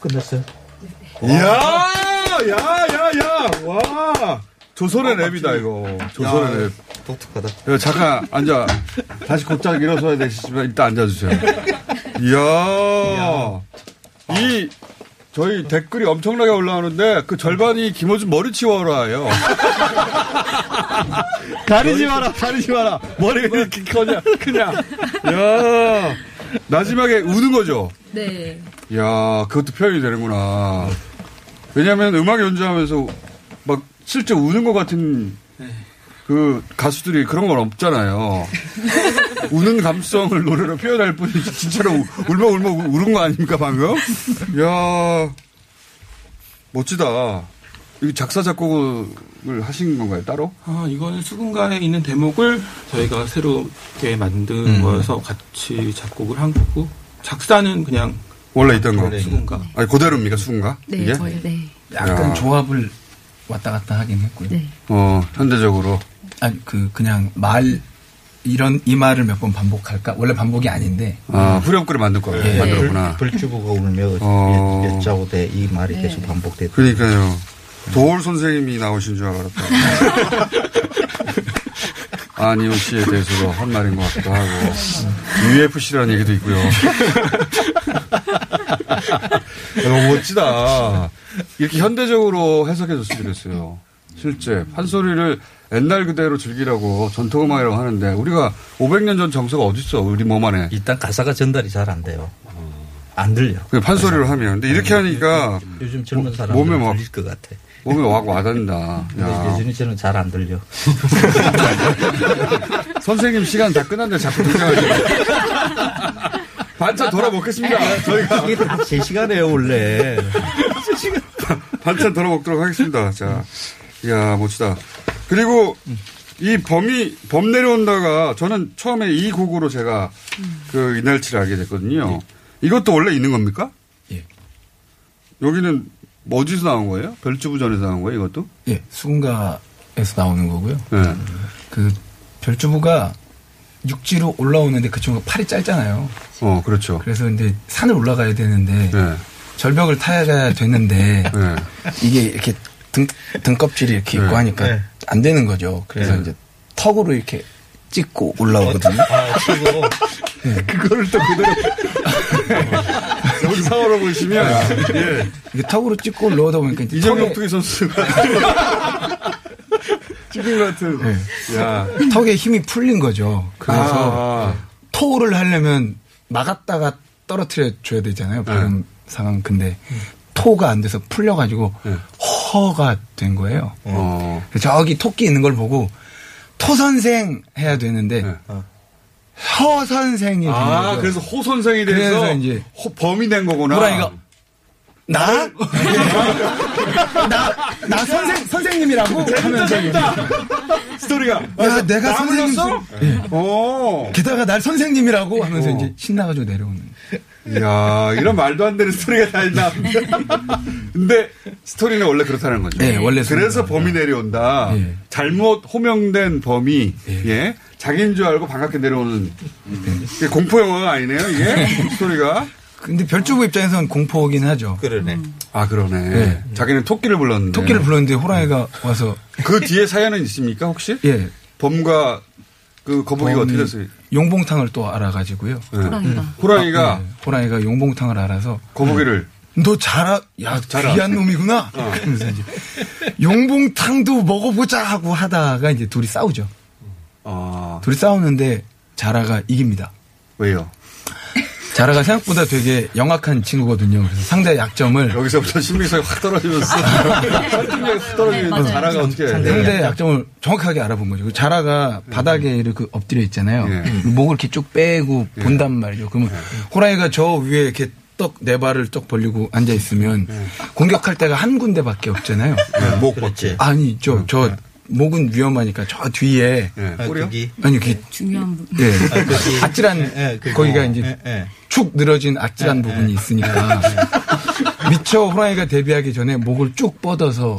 [SPEAKER 12] 끝났어요?
[SPEAKER 3] 이야, 야, 야, 야, 와. 조선의 랩이다, 이거. 조선의 랩.
[SPEAKER 12] 독특하다.
[SPEAKER 3] 야, 잠깐 앉아. 다시 곧장 일어서야 되시지만 일단 앉아주세요. (laughs) 이야. 이, 저희 댓글이 엄청나게 올라오는데 그 절반이 김호준 머리 치워라예요. (laughs)
[SPEAKER 11] 가리지 마라, 가리지 마라. 머리가 이렇게 커냐,
[SPEAKER 3] 그냥. 야 마지막에 우는 거죠?
[SPEAKER 6] 네.
[SPEAKER 3] 야 그것도 표현이 되는구나. 왜냐하면 음악 연주하면서 막 실제 우는 것 같은 그 가수들이 그런 건 없잖아요. (laughs) 우는 감성을 노래로 표현할 뿐이지 진짜로 우- 울먹울먹 우는 거 아닙니까 방금? 야 멋지다. 이거 작사 작곡을 하신 건가요 따로?
[SPEAKER 14] 아, 이거는 수군가에 있는 대목을 저희가 새롭게 만든
[SPEAKER 3] 음.
[SPEAKER 14] 거여서 같이 작곡을 한 거고 작사는 그냥
[SPEAKER 3] 원래 있던 거.
[SPEAKER 14] 수군가.
[SPEAKER 3] 아니 그대로입니까 수군가?
[SPEAKER 15] 네,
[SPEAKER 3] 이게?
[SPEAKER 15] 저희 네.
[SPEAKER 16] 약간
[SPEAKER 3] 야.
[SPEAKER 16] 조합을 왔다 갔다 하긴 했고요.
[SPEAKER 15] 네.
[SPEAKER 3] 어 현대적으로.
[SPEAKER 16] 아니 그 그냥 말 이런 이 말을 몇 번 반복할까? 원래 반복이 아닌데.
[SPEAKER 3] 아 후렴구를 만들 거
[SPEAKER 16] 예.
[SPEAKER 3] 만들었구나.
[SPEAKER 12] 불주부가 울며
[SPEAKER 3] 어.
[SPEAKER 12] 여짜오대 이 말이 계속
[SPEAKER 16] 네.
[SPEAKER 12] 반복되고.
[SPEAKER 3] 그러니까요. 도올 선생님이 나오신 줄 알았다. (laughs) 안희원 씨에 대해서도 한 말인 것 같기도 하고, UFC라는 얘기도 있고요. (laughs) 너무 멋지다. 이렇게 현대적으로 해석해줬으면 좋겠어요. 실제 판소리를 옛날 그대로 즐기라고 전통음악이라고 하는데 우리가 500년 전 정서가 어딨어 우리 몸 안에.
[SPEAKER 12] 일단 가사가 전달이 잘 안 돼요. 안 들려.
[SPEAKER 3] 그 판소리를 하면. 근데 이렇게 하니까
[SPEAKER 12] 요즘 젊은
[SPEAKER 3] 모-
[SPEAKER 12] 사람들
[SPEAKER 3] 몸에 막
[SPEAKER 12] 들릴 것 같아.
[SPEAKER 3] 몸에 와 와닿는다. (laughs)
[SPEAKER 12] 여전히 저는 잘 안 들려. (laughs)
[SPEAKER 3] 선생님 시간 다 끝났는데 자꾸 등장하시네. 반찬 돌아 먹겠습니다. 저희가.
[SPEAKER 12] 이게 다제 시간이에요, 원래. (laughs)
[SPEAKER 3] 반찬 돌아 먹도록 하겠습니다. 자, 이야, 멋지다. 그리고 이 범이, 범 내려온다가 저는 처음에 이 곡으로 제가 그 이날치를 알게 됐거든요. 이것도 원래 있는 겁니까?
[SPEAKER 16] 예.
[SPEAKER 3] 여기는 뭐 어디서 나온 거예요? 별주부전에서 나온 거예요, 이것도?
[SPEAKER 16] 예, 수군가에서 나오는 거고요.
[SPEAKER 3] 네.
[SPEAKER 16] 그 별주부가 육지로 올라오는데 그 친구가 팔이 짧잖아요.
[SPEAKER 3] 어, 그렇죠.
[SPEAKER 16] 그래서 이제 산을 올라가야 되는데
[SPEAKER 3] 네.
[SPEAKER 16] 절벽을 타야 되는데 이게 이렇게 등, 등껍질이 이렇게 있고
[SPEAKER 3] 네.
[SPEAKER 16] 하니까
[SPEAKER 3] 네.
[SPEAKER 16] 안 되는 거죠. 그래서
[SPEAKER 3] 네.
[SPEAKER 16] 이제 턱으로 이렇게 찍고 올라오거든요.
[SPEAKER 12] 아, 치고. (laughs)
[SPEAKER 3] 그거를 또 그대로. 영상으로 보시면, 예.
[SPEAKER 16] 이게 턱으로 찍고 올라오다 보니까 이제
[SPEAKER 3] 이정혁
[SPEAKER 16] 턱에,
[SPEAKER 3] 투기 선수가. (laughs) 찌개 같은. 야.
[SPEAKER 16] 턱에 힘이 풀린 거죠. 그래서
[SPEAKER 3] 아.
[SPEAKER 16] 토를 하려면 막았다가 떨어뜨려 줘야 되잖아요. 발음 상황. 근데 토가 안 돼서 풀려가지고 허가 된 거예요.
[SPEAKER 3] 어.
[SPEAKER 16] 저기 토끼 있는 걸 보고 토 선생 해야 되는데 허 선생이 된
[SPEAKER 3] 아. 그래서 호 선생이 돼서
[SPEAKER 16] 그래서 이제
[SPEAKER 3] 호- 범이 된 거구나.
[SPEAKER 16] 호랑이가 나? (laughs) 나, 나 선생, 선생님이라고? 하면서.
[SPEAKER 3] 스토리가.
[SPEAKER 16] 야, 내가
[SPEAKER 3] 나
[SPEAKER 16] 선생님.
[SPEAKER 3] 오.
[SPEAKER 16] 게다가 날 선생님이라고 하면서
[SPEAKER 3] 어.
[SPEAKER 16] 이제 신나가지고 내려오는.
[SPEAKER 3] 이야, 이런 말도 안 되는 스토리가 다 있나. 근데 스토리는 원래 그렇다는 거죠.
[SPEAKER 16] 네, 원래
[SPEAKER 3] 그래서 범이 내려온다.
[SPEAKER 16] 예.
[SPEAKER 3] 잘못 호명된 범이, 예. 자기인 줄 알고 반갑게 내려오는. 이게 공포 영화가 아니네요, 이게? (laughs) 스토리가.
[SPEAKER 16] 근데 별주부 입장에서는 공포긴 하죠.
[SPEAKER 12] 그러네.
[SPEAKER 3] 아, 그러네.
[SPEAKER 16] 네.
[SPEAKER 3] 자기는 토끼를 불렀는데.
[SPEAKER 16] 토끼를 불렀는데 호랑이가 와서.
[SPEAKER 3] 그 뒤에 사연은 있습니까, 혹시?
[SPEAKER 16] 예.
[SPEAKER 3] 범과 그 거북이가 어떻게 됐어요?
[SPEAKER 16] 용봉탕을 또 알아가지고.
[SPEAKER 3] 네. 호랑이가. 호랑이가
[SPEAKER 16] 네. 호랑이가 용봉탕을 알아서.
[SPEAKER 3] 거북이를.
[SPEAKER 16] 너 잘아, 야,
[SPEAKER 3] 잘
[SPEAKER 16] 귀한
[SPEAKER 3] 알았어.
[SPEAKER 16] 놈이구나.
[SPEAKER 3] 어. (laughs)
[SPEAKER 16] 그러면서 이제 용봉탕도 먹어보자 하고 하다가 이제 둘이 싸우죠.
[SPEAKER 3] 아.
[SPEAKER 16] 둘이 싸우는데 자라가 이깁니다.
[SPEAKER 3] 왜요? (laughs)
[SPEAKER 16] 자라가 생각보다 되게 영악한 친구거든요. 그래서 상대의 약점을
[SPEAKER 3] 여기서부터 신빙성이 확 떨어지면서 설득력이 확 떨어지면서 자라가 어떻게 해?
[SPEAKER 16] 상대의 약점을 정확하게 알아본 거죠. 그 자라가 바닥에 이렇게 엎드려 있잖아요. 그리고 목을 이렇게 쭉 빼고 본단 말이죠. 그러면 호랑이가 저 위에 이렇게 떡네 발을 떡 벌리고 앉아 있으면 공격할 때가 한 군데밖에 없잖아요.
[SPEAKER 3] 목 밖에.
[SPEAKER 16] 아니 저저 목은 위험하니까 저 뒤에
[SPEAKER 12] 꼬리요?
[SPEAKER 16] 아니 그게
[SPEAKER 15] 중요한 부
[SPEAKER 16] 예.
[SPEAKER 12] 아, 거기.
[SPEAKER 16] 아찔한
[SPEAKER 12] 예, 그거.
[SPEAKER 16] 거기가 이제
[SPEAKER 12] 예, 예.
[SPEAKER 16] 축 늘어진 아찔한 부분이 있으니까 미처 호랑이가 데뷔하기 전에 목을 쭉 뻗어서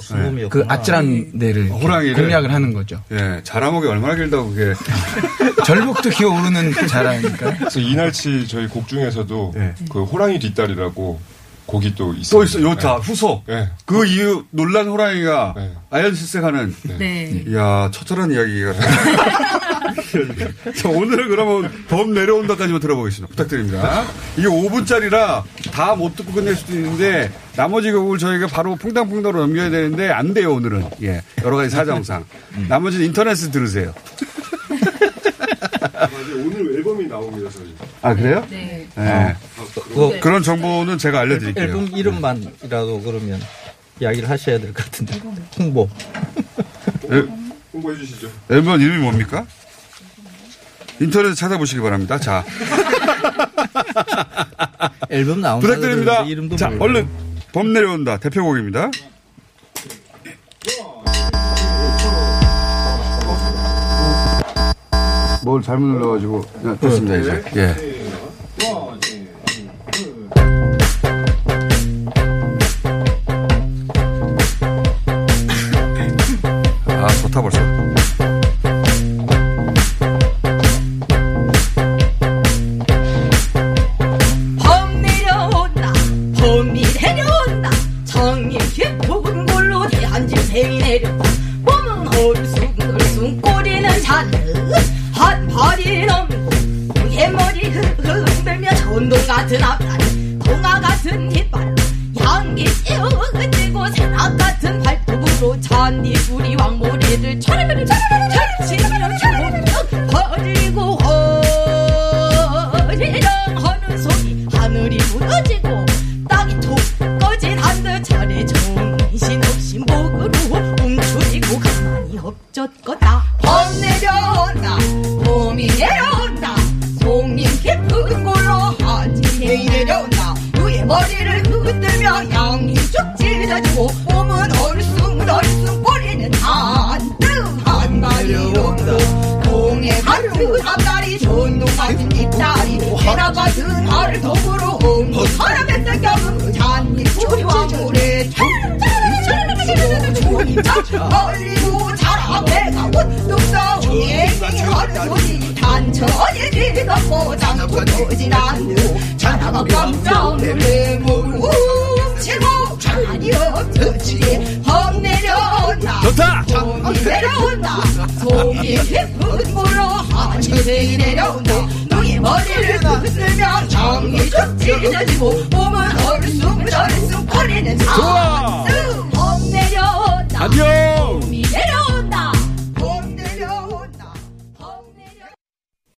[SPEAKER 16] 그. 아찔한 데를
[SPEAKER 3] 호랑이를?
[SPEAKER 16] 공략을 하는 거죠.
[SPEAKER 3] 예, 자라목이 얼마나 길다고 그게. (laughs)
[SPEAKER 16] 절벽도 기어오르는 자라니까.
[SPEAKER 17] 그래서 이날치 저희 곡 중에서도 그 호랑이 뒷다리라고 곡이 또 있어요.
[SPEAKER 3] 또 있어, 요타, 후속.
[SPEAKER 17] 네.
[SPEAKER 3] 그 이후 놀란 호랑이가 아연 실색하는.
[SPEAKER 15] 네.
[SPEAKER 3] 이야, 처절한 이야기가. (laughs) 자, 오늘은 그러면 범 내려온다까지만 들어보겠습니다. 부탁드립니다. 이게 5분짜리라 다 못 듣고 끝낼 수도 있는데 나머지 곡을 저희가 바로 퐁당퐁당으로 넘겨야 되는데 안 돼요, 오늘은. 예. 여러 가지 사정상. 나머지는 인터넷에서 들으세요. (laughs) (laughs)
[SPEAKER 17] 오늘 앨범 이 나옵니다, 저희.
[SPEAKER 3] 아, 그래요?
[SPEAKER 15] 네.
[SPEAKER 3] 네.
[SPEAKER 12] 그거-
[SPEAKER 3] 그런 정보는 제가 알려드릴게요.
[SPEAKER 12] 앨범 이름만이라도 그러면 이야기를 하셔야 될 것 같은데. 홍보.
[SPEAKER 17] 홍보해 주시죠.
[SPEAKER 3] 앨범 이름이 뭡니까? 인터넷에 찾아보시기 바랍니다. 자.
[SPEAKER 12] 앨범 나온다
[SPEAKER 3] 부탁드립니다.
[SPEAKER 12] 이름도
[SPEAKER 3] 자,
[SPEAKER 12] 모르고.
[SPEAKER 3] 얼른 범 내려온다. 대표곡입니다. 뭘 잘못 눌러가지고 야, 됐습니다 이제. 예. 아 좋다 벌써.
[SPEAKER 18] 잔디 뿌리 왕모래들 차르르르 차르르르 차르르르 차르르르 장고 터진 않고 자라가 깜짝 놀래 뭉치고 자리 없듯이 범 내려온다
[SPEAKER 10] 좋다!
[SPEAKER 18] 봄이 내려온다 속이 깊은 물로 한시생이 내려온다 너의 머리를 흔들며 정이 쭉 찢어지고 몸은 얼숭얼숭 거리는
[SPEAKER 10] 좋아!
[SPEAKER 18] 산수 범 내려온다
[SPEAKER 10] 아디오!